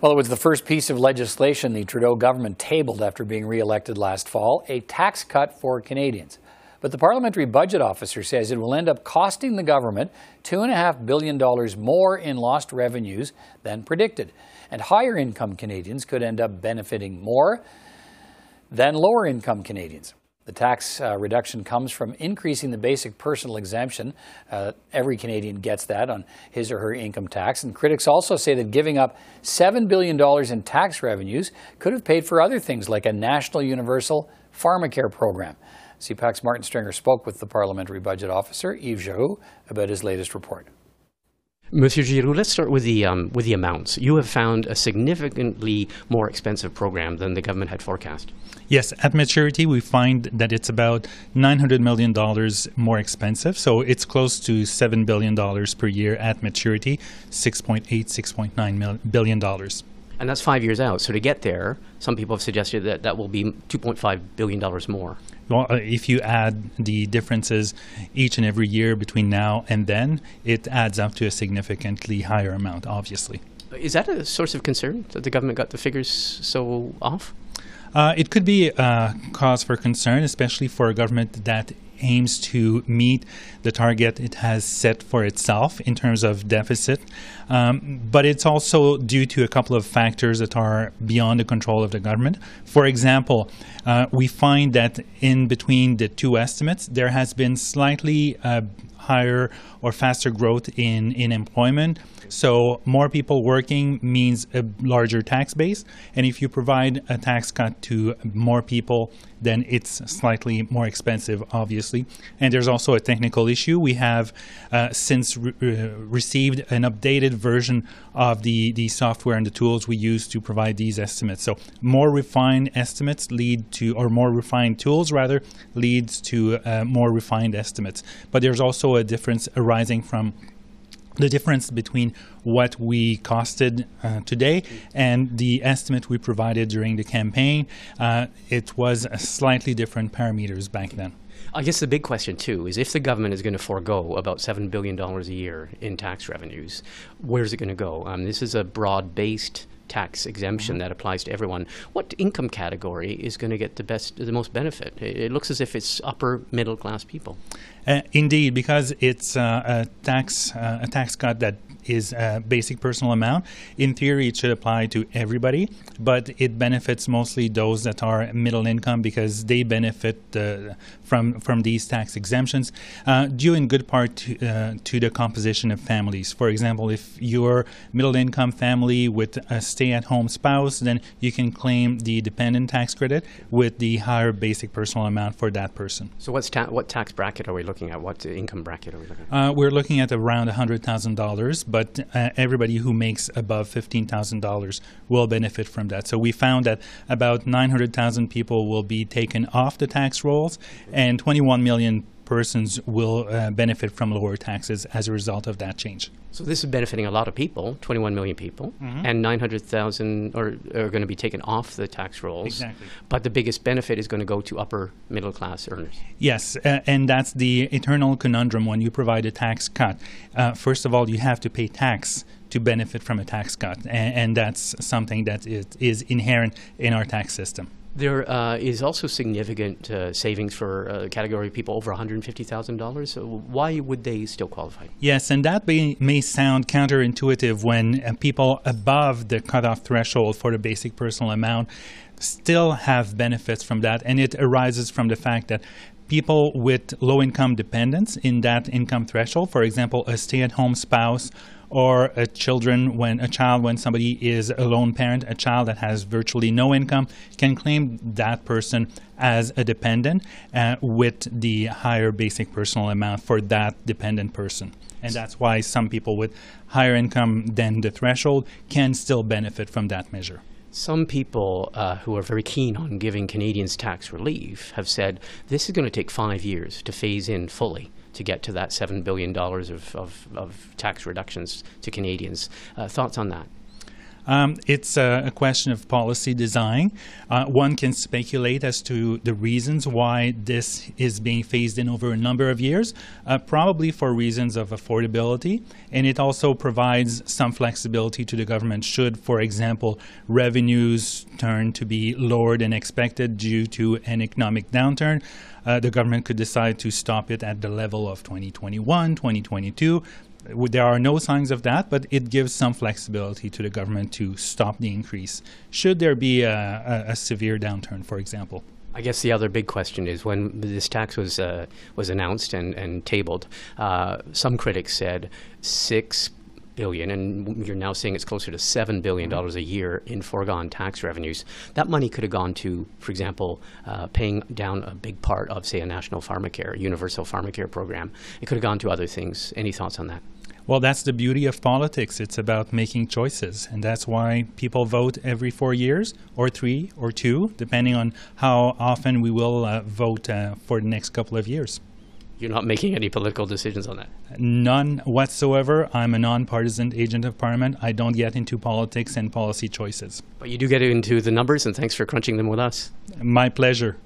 Well, it was the first piece of legislation the Trudeau government tabled after being re-elected last fall, a tax cut for Canadians. But the parliamentary budget officer says it will end up costing the government $2.5 billion more in lost revenues than predicted. And higher income Canadians could end up benefiting more than lower income Canadians. The tax uh, reduction comes from increasing the basic personal exemption. Uh, every Canadian gets that on his or her income tax. And critics also say that giving up $7 billion in tax revenues could have paid for other things like a national universal pharmacare program. CPAC's Martin Stringer spoke with the parliamentary budget officer, Yves Giroux, about his latest report. Monsieur Giroux, let's start with the um, with the amounts. You have found a significantly more expensive program than the government had forecast. Yes, at maturity, we find that it's about $900 million more expensive. So it's close to $7 billion per year at maturity, $6.8, $6.9 billion. And that's five years out. So to get there, some people have suggested that that will be $2.5 billion more. Well, uh, if you add the differences each and every year between now and then, it adds up to a significantly higher amount, obviously. Is that a source of concern that the government got the figures so off? Uh, it could be a cause for concern, especially for a government that aims to meet the target it has set for itself in terms of deficit. Um, but it's also due to a couple of factors that are beyond the control of the government. For example, uh, we find that in between the two estimates, there has been slightly uh, higher or faster growth in, in employment. So more people working means a larger tax base. And if you provide a tax cut to more people, then it's slightly more expensive, obviously. And there's also a technical issue. We have uh, since re- uh, received an updated version of the, the software and the tools we use to provide these estimates. So more refined estimates lead to, or more refined tools rather, leads to uh, more refined estimates. But there's also a difference arising from the difference between what we costed uh, today and the estimate we provided during the campaign, uh, it was slightly different parameters back then. I guess the big question, too, is if the government is going to forego about $7 billion a year in tax revenues, where's it going to go? Um, this is a broad based tax exemption mm-hmm. that applies to everyone. What income category is going to get the best, the most benefit? It looks as if it's upper middle class people. Uh, indeed, because it's uh, a tax uh, a tax cut that is a basic personal amount. In theory, it should apply to everybody, but it benefits mostly those that are middle income because they benefit uh, from from these tax exemptions, uh, due in good part to, uh, to the composition of families. For example, if you're middle income family with a stay-at-home spouse, then you can claim the dependent tax credit with the higher basic personal amount for that person. So, what's ta- what tax bracket are we looking at? What income bracket are we looking at? Uh, we're looking at around hundred thousand dollars, but uh, everybody who makes above fifteen thousand dollars will benefit from that. So we found that about nine hundred thousand people will be taken off the tax rolls and 21 million persons will uh, benefit from lower taxes as a result of that change. So this is benefiting a lot of people, 21 million people, mm-hmm. and 900,000 are, are going to be taken off the tax rolls. Exactly. But the biggest benefit is going to go to upper middle class earners. Yes, uh, and that's the eternal conundrum when you provide a tax cut. Uh, first of all, you have to pay tax to benefit from a tax cut, and, and that's something that is, is inherent in our tax system. There uh, is also significant uh, savings for a category of people over $150,000. So why would they still qualify? Yes, and that may, may sound counterintuitive when uh, people above the cutoff threshold for the basic personal amount still have benefits from that. And it arises from the fact that people with low income dependents in that income threshold, for example, a stay at home spouse or a children when a child when somebody is a lone parent, a child that has virtually no income can claim that person as a dependent uh, with the higher basic personal amount for that dependent person. And that's why some people with higher income than the threshold can still benefit from that measure. Some people uh, who are very keen on giving Canadians tax relief have said this is going to take five years to phase in fully to get to that $7 billion of, of, of tax reductions to Canadians. Uh, thoughts on that? Um, it's a, a, question of policy design. Uh, one can speculate as to the reasons why this is being phased in over a number of years, uh, probably for reasons of affordability. And it also provides some flexibility to the government should, for example, revenues turn to be lower than expected due to an economic downturn. Uh, the government could decide to stop it at the level of 2021, 2022, there are no signs of that, but it gives some flexibility to the government to stop the increase should there be a, a, a severe downturn, for example. I guess the other big question is when this tax was uh, was announced and, and tabled, uh, some critics said six billion, and you're now saying it's closer to seven billion dollars a year in foregone tax revenues. That money could have gone to, for example, uh, paying down a big part of, say, a national pharmacare, universal pharmacare program. It could have gone to other things. Any thoughts on that? Well, that's the beauty of politics. It's about making choices. And that's why people vote every four years, or three, or two, depending on how often we will uh, vote uh, for the next couple of years. You're not making any political decisions on that? None whatsoever. I'm a nonpartisan agent of parliament. I don't get into politics and policy choices. But you do get into the numbers, and thanks for crunching them with us. My pleasure.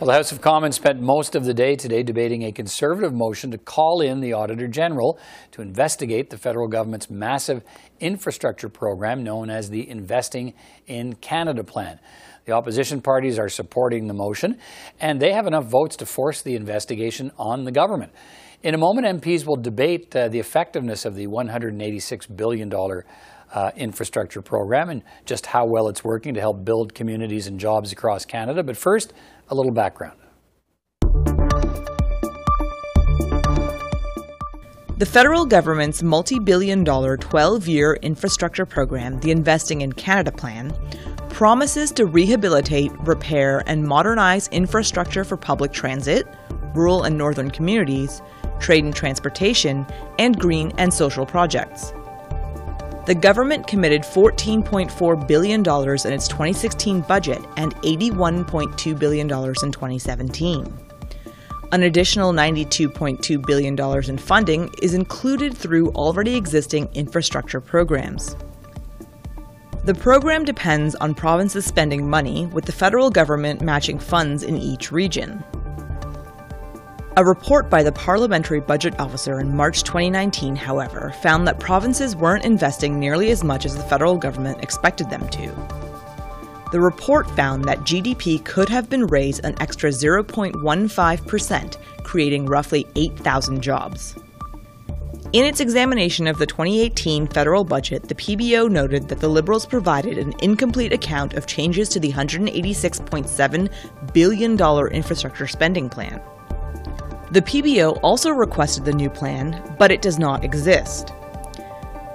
Well, the House of Commons spent most of the day today debating a Conservative motion to call in the Auditor General to investigate the federal government's massive infrastructure program known as the Investing in Canada Plan. The opposition parties are supporting the motion, and they have enough votes to force the investigation on the government. In a moment, MPs will debate uh, the effectiveness of the $186 billion uh, infrastructure program and just how well it's working to help build communities and jobs across Canada. But first, a little background. The federal government's multi billion dollar 12 year infrastructure program, the Investing in Canada Plan, promises to rehabilitate, repair, and modernize infrastructure for public transit, rural and northern communities, trade and transportation, and green and social projects the government committed $14.4 billion in its 2016 budget and $81.2 billion in 2017. An additional $92.2 billion in funding is included through already existing infrastructure programs. The program depends on provinces spending money, with the federal government matching funds in each region. A report by the Parliamentary Budget Officer in March 2019, however, found that provinces weren't investing nearly as much as the federal government expected them to. The report found that GDP could have been raised an extra 0.15%, creating roughly 8,000 jobs. In its examination of the 2018 federal budget, the PBO noted that the Liberals provided an incomplete account of changes to the $186.7 billion infrastructure spending plan. The PBO also requested the new plan, but it does not exist.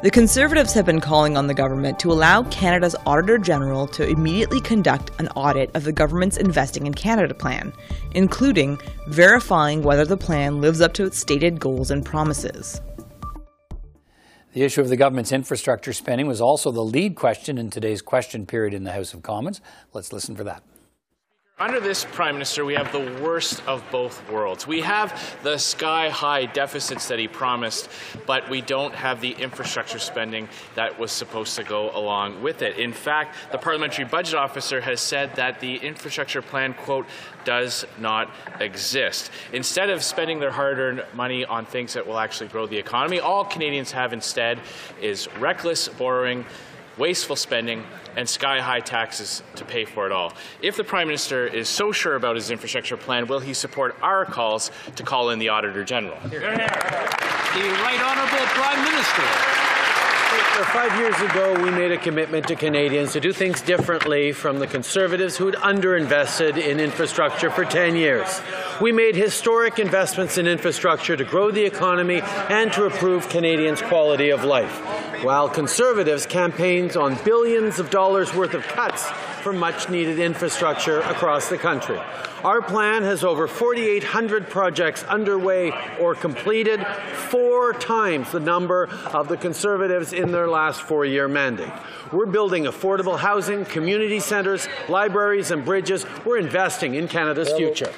The Conservatives have been calling on the government to allow Canada's Auditor General to immediately conduct an audit of the government's Investing in Canada plan, including verifying whether the plan lives up to its stated goals and promises. The issue of the government's infrastructure spending was also the lead question in today's question period in the House of Commons. Let's listen for that. Under this prime minister, we have the worst of both worlds. We have the sky high deficits that he promised, but we don't have the infrastructure spending that was supposed to go along with it. In fact, the parliamentary budget officer has said that the infrastructure plan, quote, does not exist. Instead of spending their hard earned money on things that will actually grow the economy, all Canadians have instead is reckless borrowing wasteful spending, and sky high taxes to pay for it all. If the Prime Minister is so sure about his infrastructure plan, will he support our calls to call in the Auditor General? The Right Honourable Prime Minister. Five years ago, we made a commitment to Canadians to do things differently from the Conservatives who had underinvested in infrastructure for 10 years. We made historic investments in infrastructure to grow the economy and to improve Canadians' quality of life. while Conservatives campaigned on billions of dollars worth of cuts for much needed infrastructure across the country. Our plan has over 4,800 projects underway or completed, four times the number of the Conservatives in their last four-year mandate. We're building affordable housing, community centres, libraries and bridges. We're investing in Canada's future.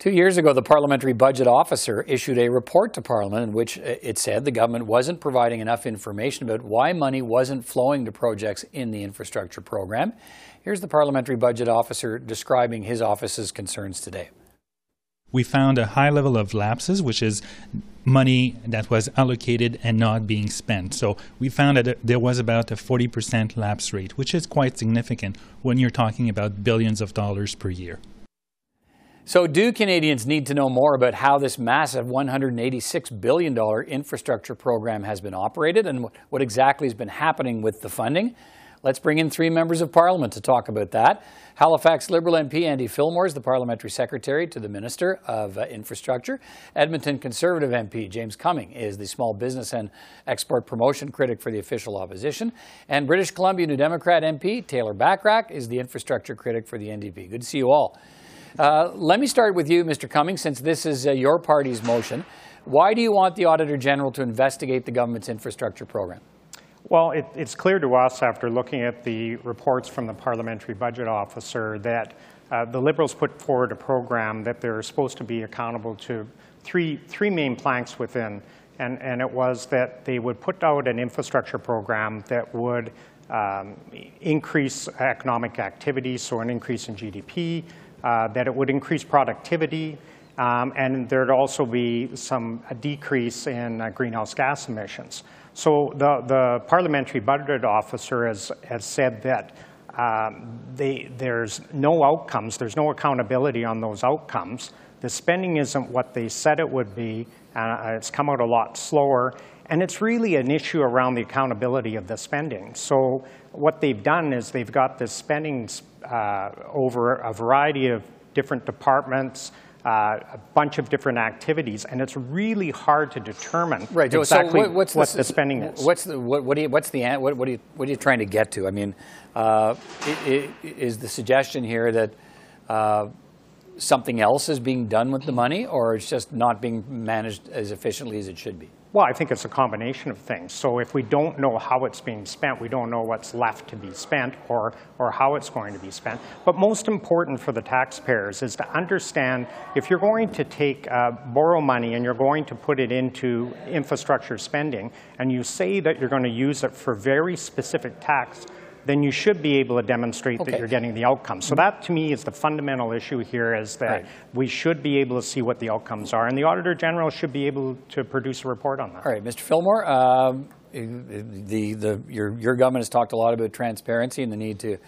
Two years ago, the Parliamentary Budget Officer issued a report to Parliament in which it said the government wasn't providing enough information about why money wasn't flowing to projects in the infrastructure program. Here's the Parliamentary Budget Officer describing his office's concerns today. We found a high level of lapses, which is money that was allocated and not being spent. So we found that there was about a 40% lapse rate, which is quite significant when you're talking about billions of dollars per year. So, do Canadians need to know more about how this massive $186 billion infrastructure program has been operated and what exactly has been happening with the funding? Let's bring in three members of Parliament to talk about that. Halifax Liberal MP Andy Fillmore is the Parliamentary Secretary to the Minister of uh, Infrastructure. Edmonton Conservative MP James Cumming is the Small Business and Export Promotion Critic for the Official Opposition. And British Columbia New Democrat MP Taylor Bachrach is the Infrastructure Critic for the NDP. Good to see you all. Uh, let me start with you, Mr. Cummings, since this is uh, your party's motion. Why do you want the Auditor General to investigate the government's infrastructure program? Well, it, it's clear to us after looking at the reports from the Parliamentary Budget Officer that uh, the Liberals put forward a program that they're supposed to be accountable to three, three main planks within. And, and it was that they would put out an infrastructure program that would um, increase economic activity, so an increase in GDP, uh, that it would increase productivity, um, and there'd also be some decrease in uh, greenhouse gas emissions. So the, the parliamentary budget officer has, has said that um, they, there's no outcomes, there's no accountability on those outcomes. The spending isn't what they said it would be, uh, it's come out a lot slower. And it's really an issue around the accountability of the spending. So what they've done is they've got this spending uh, over a variety of different departments, uh, a bunch of different activities, and it's really hard to determine right. exactly so what's what the, the, spending is. What's the what, what, you, what's the what, what, are you what are you trying to get to? I mean, uh, it, it, is the suggestion here that uh, something else is being done with the money, or it's just not being managed as efficiently as it should be? Well, I think it's a combination of things. So if we don't know how it's being spent, we don't know what's left to be spent or, or how it's going to be spent. But most important for the taxpayers is to understand if you're going to take, uh, borrow money and you're going to put it into infrastructure spending, and you say that you're going to use it for very specific tax then you should be able to demonstrate okay. that you're getting the outcomes. So that, to me, is the fundamental issue here is that right. we should be able to see what the outcomes are, and the Auditor General should be able to produce a report on that. All right, Mr. Fillmore, um, the, the, your, your government has talked a lot about transparency and the need to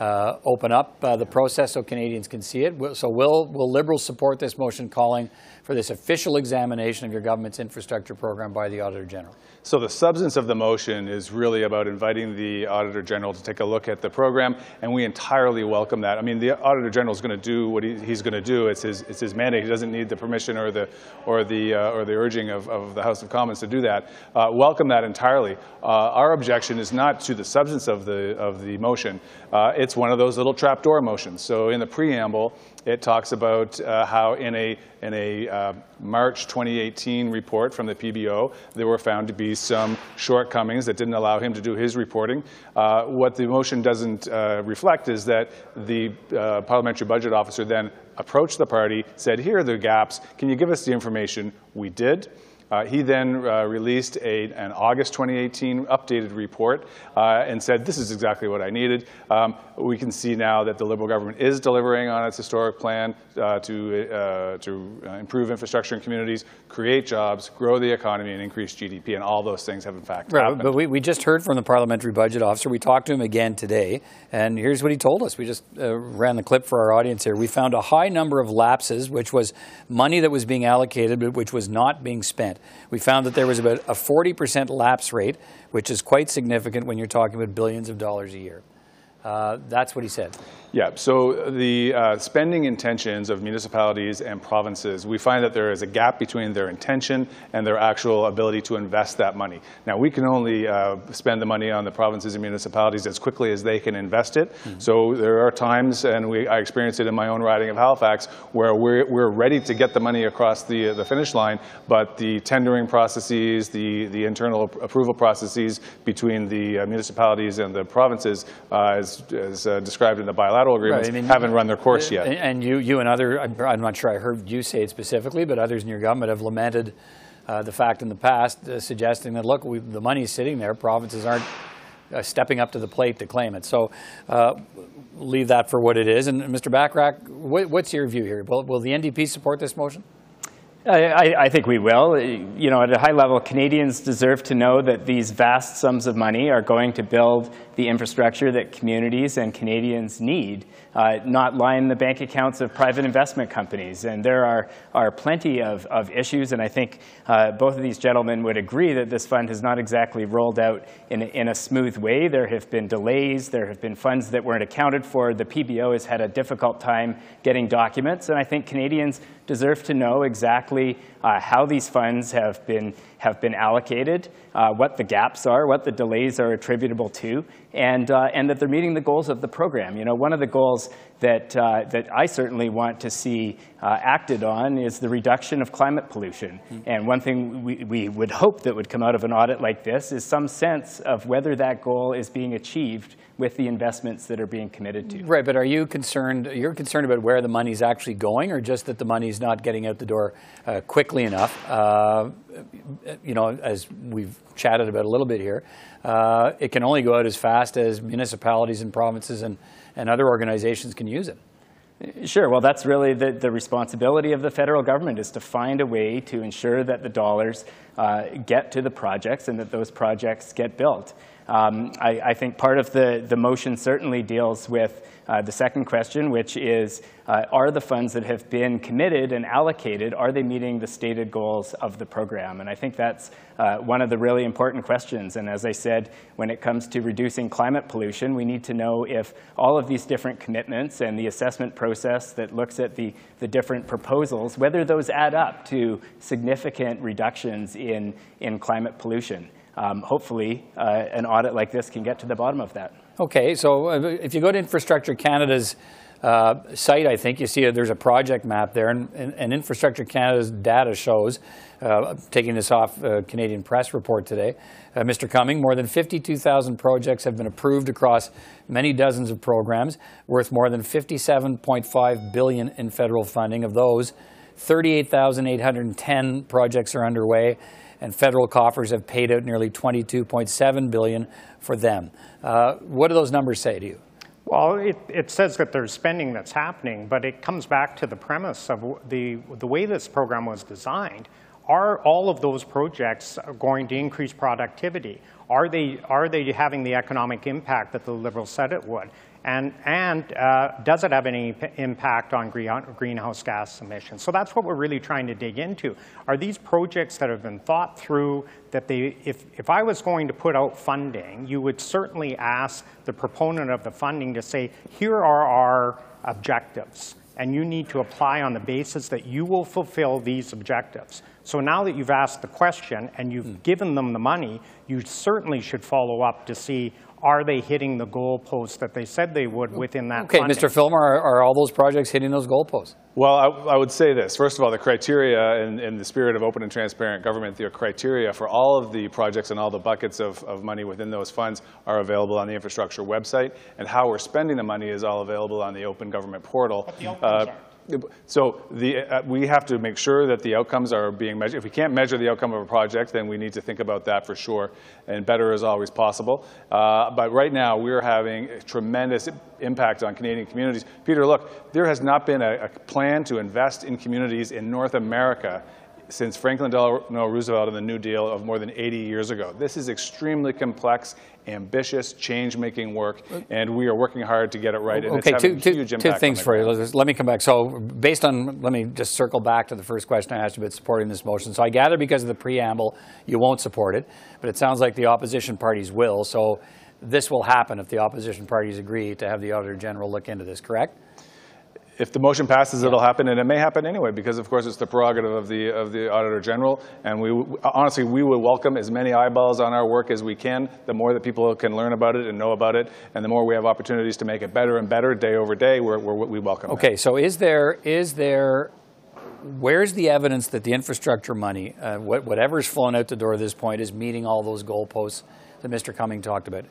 uh, open up uh, the process so Canadians can see it. So will, will Liberals support this motion calling for this official examination of your government's infrastructure program by the Auditor General? So the substance of the motion is really about inviting the Auditor General to take a look at the program, and we entirely welcome that. I mean, the Auditor General is going to do what he, he's going to do. It's his, it's his mandate. He doesn't need the permission or the, or the, uh, or the urging of, of the House of Commons to do that. Uh, welcome that entirely. Uh, our objection is not to the substance of the, of the motion. Uh, it's one of those little trapdoor motions. So in the preamble, it talks about uh, how in a, in a uh, March 2018 report from the PBO, there were found to be some shortcomings that didn't allow him to do his reporting. Uh, what the motion doesn't uh, reflect is that the uh, parliamentary budget officer then approached the party, said, here are the gaps, can you give us the information? We did. Uh, he then uh, released a, an August 2018 updated report uh, and said, this is exactly what I needed. Um, we can see now that the Liberal government is delivering on its historic plan uh, to, uh, to uh, improve infrastructure in communities, create jobs, grow the economy, and increase GDP. And all those things have, in fact, right, happened. But we, we just heard from the parliamentary budget officer. We talked to him again today. And here's what he told us. We just ran the clip for our audience here. We found a high number of lapses, which was money that was being allocated, but which was not being spent. We found that there was about a 40% lapse rate, which is quite significant when you're talking about billions of dollars a year. Uh, that's what he said. Yeah, so the uh, spending intentions of municipalities and provinces, we find that there is a gap between their intention and their actual ability to invest that money. Now, we can only uh, spend the money on the provinces and municipalities as quickly as they can invest it. Mm-hmm. So there are times, and we, I experienced it in my own riding of Halifax, where we're, we're ready to get the money across the, the finish line, but the tendering processes, the, the internal approval processes between the uh, municipalities and the provinces, uh, as, as uh, described in the bilateral bilateral agreements right, I mean, haven't run their course yet. And you, you and other, I'm not sure I heard you say it specifically, but others in your government have lamented uh, the fact in the past, uh, suggesting that, look, we, the money is sitting there, provinces aren't uh, stepping up to the plate to claim it. So uh, leave that for what it is. And Mr. Bachrach, what, what's your view here? Will, will the NDP support this motion? I, I, think we will. You know, at a high level, Canadians deserve to know that these vast sums of money are going to build the infrastructure that communities and Canadians need, uh, not line the bank accounts of private investment companies. And there are, are plenty of, of issues, and I think uh, both of these gentlemen would agree that this fund has not exactly rolled out in in a smooth way. There have been delays. There have been funds that weren't accounted for. The PBO has had a difficult time getting documents, and I think Canadians deserve to know exactly uh, how these funds have been, have been allocated, uh, what the gaps are, what the delays are attributable to, and, uh, and that they're meeting the goals of the program. You know, one of the goals that, uh, that I certainly want to see uh, acted on is the reduction of climate pollution. Mm. And one thing we, we would hope that would come out of an audit like this is some sense of whether that goal is being achieved with the investments that are being committed to. Right, but are you concerned, you're concerned about where the money's actually going or just that the money's not getting out the door uh, quickly enough? Uh, you know, as we've chatted about a little bit here, uh, it can only go out as fast as municipalities and provinces and, and other organizations can use it. Sure. Well, that's really the, the responsibility of the federal government is to find a way to ensure that the dollars uh, get to the projects and that those projects get built. Um, I, I, think part of the, the motion certainly deals with uh, the second question, which is, uh, are the funds that have been committed and allocated, are they meeting the stated goals of the program? And I think that's uh, one of the really important questions. And as I said, when it comes to reducing climate pollution, we need to know if all of these different commitments and the assessment process that looks at the, the different proposals, whether those add up to significant reductions in, in climate pollution. Um, hopefully, uh, an audit like this can get to the bottom of that. Okay, so uh, if you go to Infrastructure Canada's uh, site, I think you see there's a project map there, and, and, and Infrastructure Canada's data shows, uh, taking this off uh, Canadian Press report today, uh, Mr. Cumming, more than 52,000 projects have been approved across many dozens of programs, worth more than 57.5 billion in federal funding. Of those, 38,810 projects are underway, and federal coffers have paid out nearly 22.7 billion for them. Uh, what do those numbers say to you? Well, it, it, says that there's spending that's happening, but it comes back to the premise of the, the way this program was designed. Are all of those projects going to increase productivity? Are they, are they having the economic impact that the Liberals said it would? And, and uh, does it have any impact on greenhouse gas emissions? So that's what we're really trying to dig into. Are these projects that have been thought through that they, if, if I was going to put out funding, you would certainly ask the proponent of the funding to say, here are our objectives and you need to apply on the basis that you will fulfill these objectives. So now that you've asked the question and you've mm. given them the money, you certainly should follow up to see are they hitting the goalposts that they said they would within that Okay, funding? Mr. Fillmore, are, are, all those projects hitting those goalposts? Well, I, I, would say this. First of all, the criteria in, in, the spirit of open and transparent government, the criteria for all of the projects and all the buckets of, of money within those funds are available on the infrastructure website, and how we're spending the money is all available on the open government portal. Uh, so the, uh, we have to make sure that the outcomes are being measured. If we can't measure the outcome of a project, then we need to think about that for sure, and better is always possible. Uh, but right now, we're having a tremendous impact on Canadian communities. Peter, look, there has not been a, a plan to invest in communities in North America since Franklin Delano Roosevelt and the New Deal of more than 80 years ago. This is extremely complex, ambitious, change-making work, and we are working hard to get it right. okay, two, two, two things for you. Let me come back. So based on, let me just circle back to the first question I asked you about supporting this motion. So I gather because of the preamble, you won't support it, but it sounds like the opposition parties will. So this will happen if the opposition parties agree to have the Auditor General look into this, correct? If the motion passes, it'll happen, and it may happen anyway, because of course it's the prerogative of the of the Auditor General. And we honestly, we would welcome as many eyeballs on our work as we can. The more that people can learn about it and know about it, and the more we have opportunities to make it better and better day over day, we're, we're, we welcome. Okay, so is there is there where's the evidence that the infrastructure money, uh, what, whatever's flown out the door at this point, is meeting all those goalposts that Mr. Cumming talked about?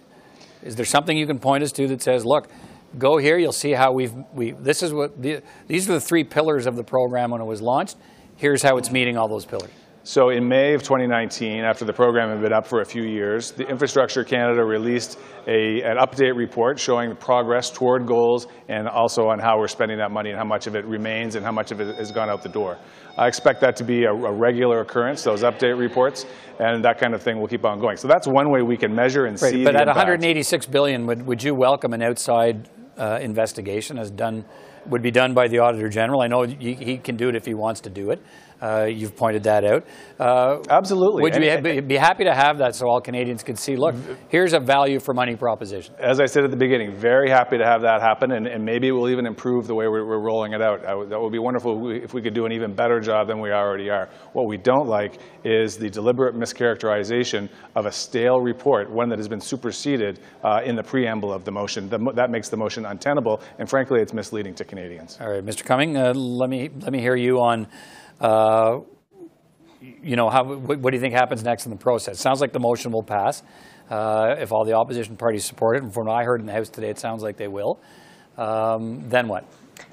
Is there something you can point us to that says, look, go here, you'll see how we've, we, this is what, the, these are the three pillars of the program when it was launched. Here's how it's meeting all those pillars. So in May of 2019, after the program had been up for a few years, the Infrastructure Canada released a, an update report showing the progress toward goals and also on how we're spending that money and how much of it remains and how much of it has gone out the door. I expect that to be a, a regular occurrence, those update reports, and that kind of thing will keep on going. So that's one way we can measure and right, see. But at impact. 186 billion, would, would you welcome an outside uh, investigation as done would be done by the Auditor General. I know he, he can do it if he wants to do it. Uh, you've pointed that out. Uh, Absolutely. Would you be, be happy to have that so all Canadians can see, look, here's a value for money proposition? As I said at the beginning, very happy to have that happen, and, and maybe it will even improve the way we're, we're rolling it out. Would- that would be wonderful if we, could do an even better job than we already are. What we don't like is the deliberate mischaracterization of a stale report, one that has been superseded uh, in the preamble of the motion. The, that makes the motion untenable, and frankly, it's misleading to Canadians. All right, Mr. Cumming, uh, let me let me hear you on, uh, you know, how what, what do you think happens next in the process? Sounds like the motion will pass uh, if all the opposition parties support it, and from what I heard in the House today, it sounds like they will. Um, then what?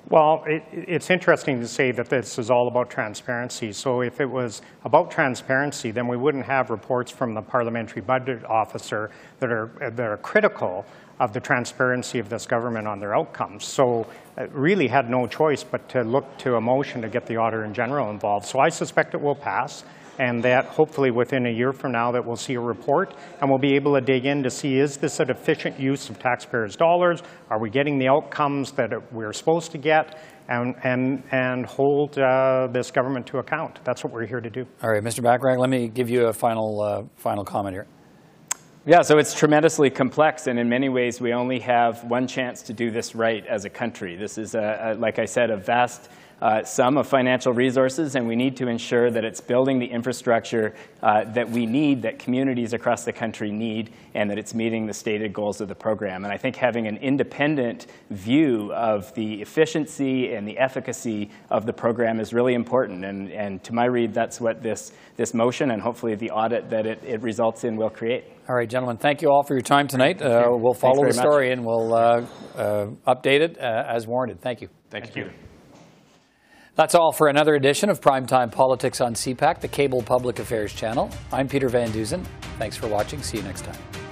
Well, it, it's interesting to say that this is all about transparency. So if it was about transparency, then we wouldn't have reports from the parliamentary budget officer that are, that are critical of the transparency of this government on their outcomes. So it really had no choice but to look to a motion to get the Auditor in General involved. So I suspect it will pass and that hopefully within a year from now that we'll see a report and we'll be able to dig in to see is this an efficient use of taxpayers' dollars? Are we getting the outcomes that we're supposed to get? And, and, and hold uh, this government to account. That's what we're here to do. All right, Mr. Bachrach, let me give you a final uh, final comment here. Yeah, so it's tremendously complex, and in many ways, we only have one chance to do this right as a country. This is, a, a, like I said, a vast uh, sum of financial resources, and we need to ensure that it's building the infrastructure uh, that we need, that communities across the country need, and that it's meeting the stated goals of the program. And I think having an independent view of the efficiency and the efficacy of the program is really important. And, and to my read, that's what this, this motion and hopefully the audit that it, it results in will create. All right, gentlemen, thank you all for your time tonight. Uh, we'll follow the very much. story and we'll uh, uh, update it uh, as warranted. Thank you. Thank, you. That's all for another edition of Primetime Politics on CPAC, the cable public affairs channel. I'm Peter Van Dusen. Thanks for watching. See you next time.